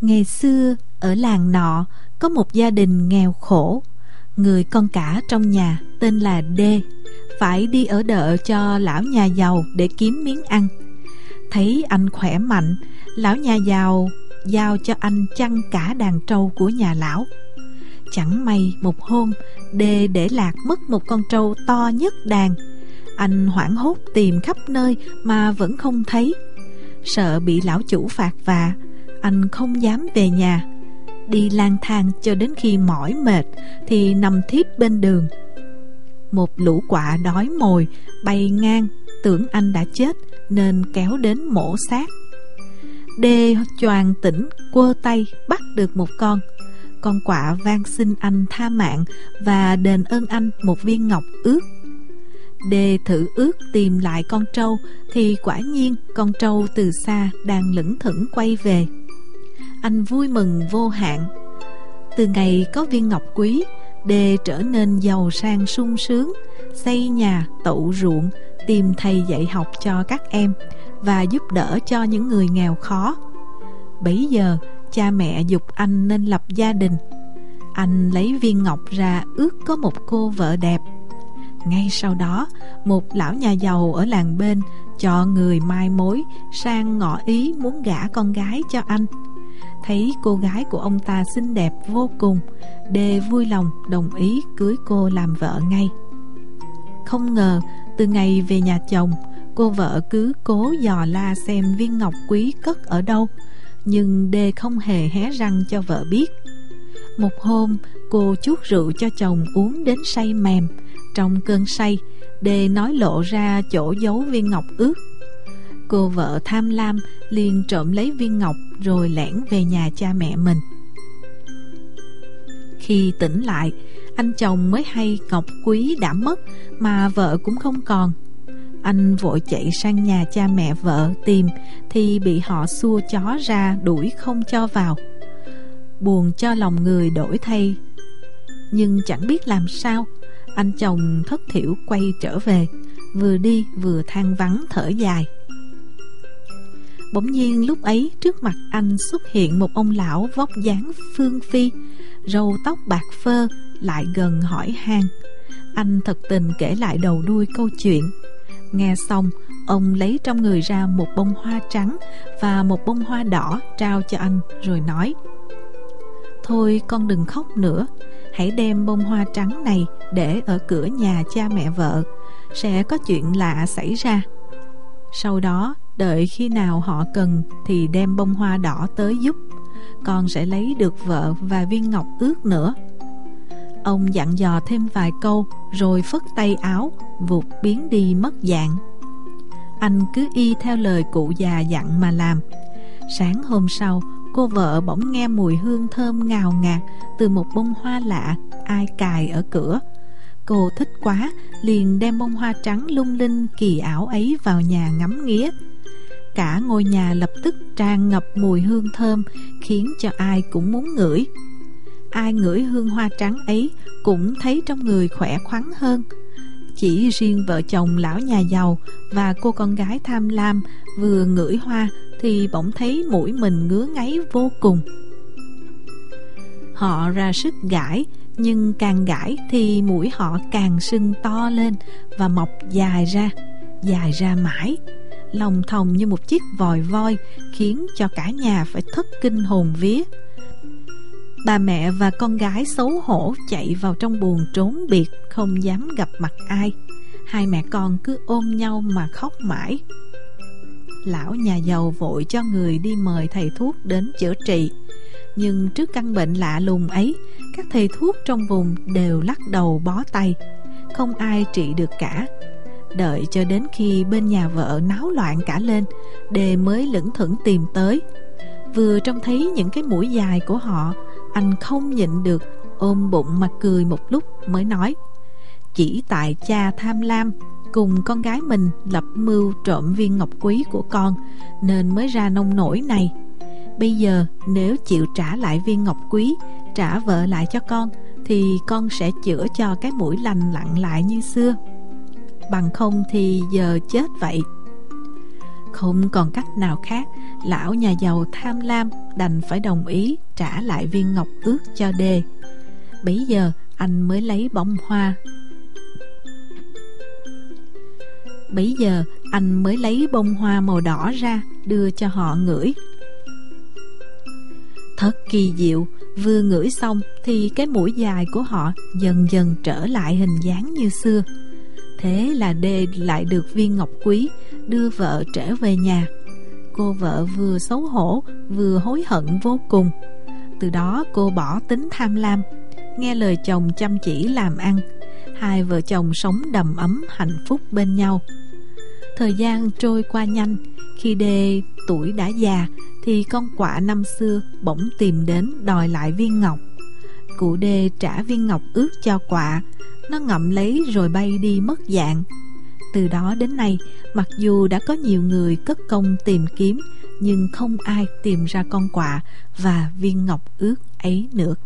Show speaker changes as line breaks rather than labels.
Ngày xưa, ở làng nọ, có một gia đình nghèo khổ. Người con cả trong nhà tên là Đê, Phải đi ở đợ cho lão nhà giàu để kiếm miếng ăn. Thấy anh khỏe mạnh, Lão nhà giàu giao cho anh chăn cả đàn trâu của nhà lão. Chẳng may một hôm, Đê để lạc mất một con trâu to nhất đàn. Anh hoảng hốt tìm khắp nơi mà vẫn không thấy. Sợ bị lão chủ phạt vạ anh không dám về nhà. Đi lang thang cho đến khi mỏi mệt Thì nằm thiếp bên đường. Một lũ quạ đói mồi, Bay ngang, Tưởng anh đã chết Nên kéo đến mổ xác. Đê choàng tỉnh, Quơ tay, bắt được một con. Con quạ van xin anh tha mạng Và đền ơn anh một viên ngọc ướt Đê thử ước tìm lại con trâu Thì quả nhiên con trâu từ xa đang lững thững quay về. Anh vui mừng vô hạn. Từ ngày có viên ngọc quý Đê trở nên giàu sang sung sướng Xây nhà, tậu ruộng Tìm thầy dạy học cho các em Và giúp đỡ cho những người nghèo khó. Bấy giờ cha mẹ dục anh nên lập gia đình. Anh lấy viên ngọc ra ước có một cô vợ đẹp. Ngay sau đó, một lão nhà giàu ở làng bên cho người mai mối sang ngỏ ý muốn gả con gái cho anh. Thấy cô gái của ông ta xinh đẹp vô cùng, Đê vui lòng đồng ý cưới cô làm vợ ngay. Không ngờ, từ ngày về nhà chồng, cô vợ cứ cố dò la xem viên ngọc quý cất ở đâu, nhưng Đê không hề hé răng cho vợ biết. Một hôm, cô chuốt rượu cho chồng uống đến say mềm, trong cơn say Đề nói lộ ra chỗ giấu viên ngọc ướt Cô vợ tham lam liền trộm lấy viên ngọc Rồi lẻn về nhà cha mẹ mình. Khi tỉnh lại, Anh chồng mới hay ngọc quý đã mất Mà vợ cũng không còn. Anh vội chạy sang nhà cha mẹ vợ tìm Thì bị họ xua chó ra đuổi không cho vào. Buồn cho lòng người đổi thay. Nhưng chẳng biết làm sao, anh chồng thất thiểu quay trở về, Vừa đi vừa than vắng thở dài. Bỗng nhiên lúc ấy, trước mặt anh xuất hiện một ông lão vóc dáng phương phi, Râu tóc bạc phơ, lại gần hỏi han. Anh thật tình kể lại đầu đuôi câu chuyện. Nghe xong, Ông lấy trong người ra một bông hoa trắng Và một bông hoa đỏ trao cho anh, Rồi nói, Thôi con đừng khóc nữa. Hãy đem bông hoa trắng này để ở cửa nhà cha mẹ vợ. Sẽ có chuyện lạ xảy ra. Sau đó đợi khi nào họ cần thì đem bông hoa đỏ tới giúp con sẽ lấy được vợ và viên ngọc ước nữa ông dặn dò thêm vài câu rồi phất tay áo vụt biến đi mất dạng anh cứ y theo lời cụ già dặn mà làm sáng hôm sau cô vợ bỗng nghe mùi hương thơm ngào ngạt từ một bông hoa lạ ai cài ở cửa. Cô thích quá, liền đem bông hoa trắng lung linh kỳ ảo ấy vào nhà ngắm nghía. Cả ngôi nhà lập tức tràn ngập mùi hương thơm, khiến cho ai cũng muốn ngửi. Ai ngửi hương hoa trắng ấy cũng thấy trong người khỏe khoắn hơn. Chỉ riêng vợ chồng lão nhà giàu và cô con gái tham lam vừa ngửi hoa thì bỗng thấy mũi mình ngứa ngáy vô cùng. Họ ra sức gãi, nhưng càng gãi thì mũi họ càng sưng to lên và mọc dài ra, dài ra mãi. Lòng thòng như một chiếc vòi voi, khiến cho cả nhà phải thất kinh hồn vía. Bà mẹ và con gái xấu hổ chạy vào trong buồng trốn biệt, không dám gặp mặt ai. Hai mẹ con cứ ôm nhau mà khóc mãi. Lão nhà giàu vội cho người đi mời thầy thuốc đến chữa trị Nhưng trước căn bệnh lạ lùng ấy, Các thầy thuốc trong vùng đều lắc đầu bó tay Không ai trị được cả Đợi cho đến khi bên nhà vợ náo loạn cả lên Đề mới lững thững tìm tới Vừa trông thấy những cái mũi dài của họ Anh không nhịn được Ôm bụng mà cười một lúc mới nói Chỉ tại cha tham lam cùng con gái mình lập mưu trộm viên ngọc quý của con nên mới ra nông nổi này. Bây giờ nếu chịu trả lại viên ngọc quý, trả vợ lại cho con thì con sẽ chữa cho cái mũi lành lặn lại như xưa. Bằng không thì giờ chết vậy. Không còn cách nào khác, Lão nhà giàu tham lam Đành phải đồng ý trả lại viên ngọc ước cho đê. Bấy giờ, anh mới lấy bông hoa. Bấy giờ, anh mới lấy bông hoa màu đỏ ra, Đưa cho họ ngửi. Thật kỳ diệu, Vừa ngửi xong Thì cái mũi dài của họ Dần dần trở lại hình dáng như xưa. Thế là Đê lại được viên ngọc quý Đưa vợ trở về nhà. Cô vợ vừa xấu hổ, Vừa hối hận vô cùng. Từ đó cô bỏ tính tham lam, Nghe lời chồng chăm chỉ làm ăn. Hai vợ chồng sống đầm ấm, hạnh phúc bên nhau. Thời gian trôi qua nhanh, Khi Đê tuổi đã già Thì con quạ năm xưa bỗng tìm đến đòi lại viên ngọc. Cụ Đê trả viên ngọc ước cho quạ. Nó ngậm lấy rồi bay đi mất dạng. Từ đó đến nay, Mặc dù đã có nhiều người cất công tìm kiếm, Nhưng không ai tìm ra con quạ Và viên ngọc ước ấy nữa cả.